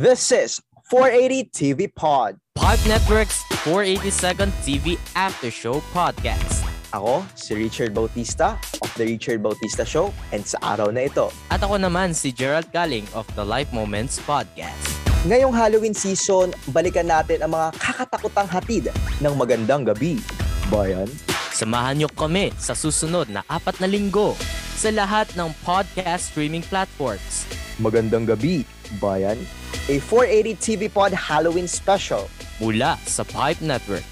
This is 480 TV Pod. Pipe Network's 482nd TV After Show Podcast. Ako, si Richard Bautista of The Richard Bautista Show and sa araw na ito. At ako naman si Gerald Galing of the Life Moments Podcast. Ngayong Halloween season, balikan natin ang mga kakatakutang hatid ng magandang gabi. Bayan, Samahan niyo kami sa susunod na apat na linggo sa lahat ng podcast streaming platforms. magandang gabi, bayan. A 480 TV Pod Halloween special. Mula sa Pipe Network.